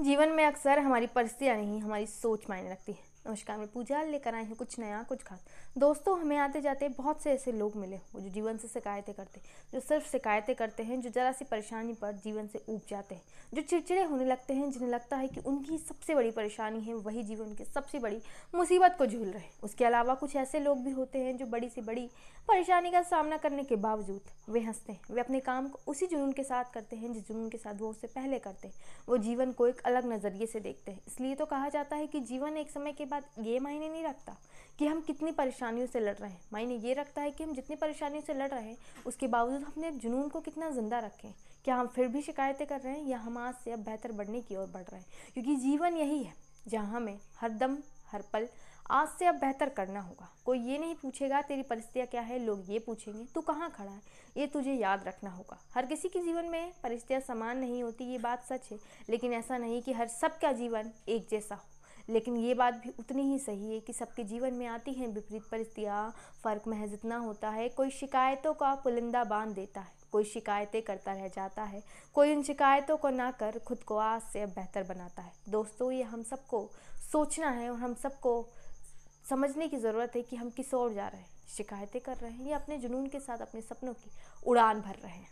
जीवन में अक्सर हमारी परिस्थितियाँ नहीं हमारी सोच मायने रखती है। नमस्कार, मैं पूजा लेकर आई हूँ कुछ नया, कुछ खास। दोस्तों, हमें आते जाते बहुत से ऐसे लोग मिले वो जो जीवन से शिकायतें करते जो सिर्फ़ शिकायतें करते हैं, जो ज़रा सी परेशानी पर जीवन से ऊब जाते हैं, जो चिड़चिड़े होने लगते हैं, जिन्हें लगता है कि उनकी सबसे बड़ी परेशानी है, वही जीवन की सबसे बड़ी मुसीबत को झूल रहे हैं। उसके अलावा कुछ ऐसे लोग भी होते हैं जो बड़ी से बड़ी परेशानी का सामना करने के बावजूद वे हँसते हैं। वे अपने काम को उसी जुनून के साथ करते हैं, जिस जुनून के साथ वो उससे पहले करते हैं। वो जीवन को एक अलग नज़रिए से देखते हैं। इसलिए तो कहा जाता है कि जीवन एक समय के बाद ये मायने नहीं रखता कि हम कितनी परेशानियों से लड़ रहे हैं। मायने ये रखता है कि हम जितनी परेशानियों से लड़ रहे हैं, उसके बावजूद अपने जुनून को कितना ज़िंदा रखें। क्या हम फिर भी शिकायतें कर रहे हैं या हम आज से अब बेहतर बढ़ने की ओर बढ़ रहे हैं? क्योंकि जीवन यही है, जहाँ हमें हर दम, हर पल आज से अब बेहतर करना होगा। कोई ये नहीं पूछेगा, तेरी परिस्थितियाँ क्या है? लोग ये पूछेंगे, तू कहाँ खड़ा है? ये तुझे याद रखना होगा। हर किसी के जीवन में परिस्थितियाँ समान नहीं होती, ये बात सच है। लेकिन ऐसा नहीं कि हर सबका जीवन एक जैसा हो। लेकिन ये बात भी उतनी ही सही है कि सबके जीवन में आती हैं विपरीत परिस्थितियाँ। फ़र्क महज इतना होता है, कोई शिकायतों का पुलिंदा बाँध देता है, कोई शिकायतें करता रह जाता है, कोई उन शिकायतों को ना कर खुद को आज से अब बेहतर बनाता है। दोस्तों, ये हम सबको सोचना है और हम सबको समझने की ज़रूरत है कि हम किस ओर जा रहे हैं। शिकायतें कर रहे हैं या अपने जुनून के साथ अपने सपनों की उड़ान भर रहे हैं।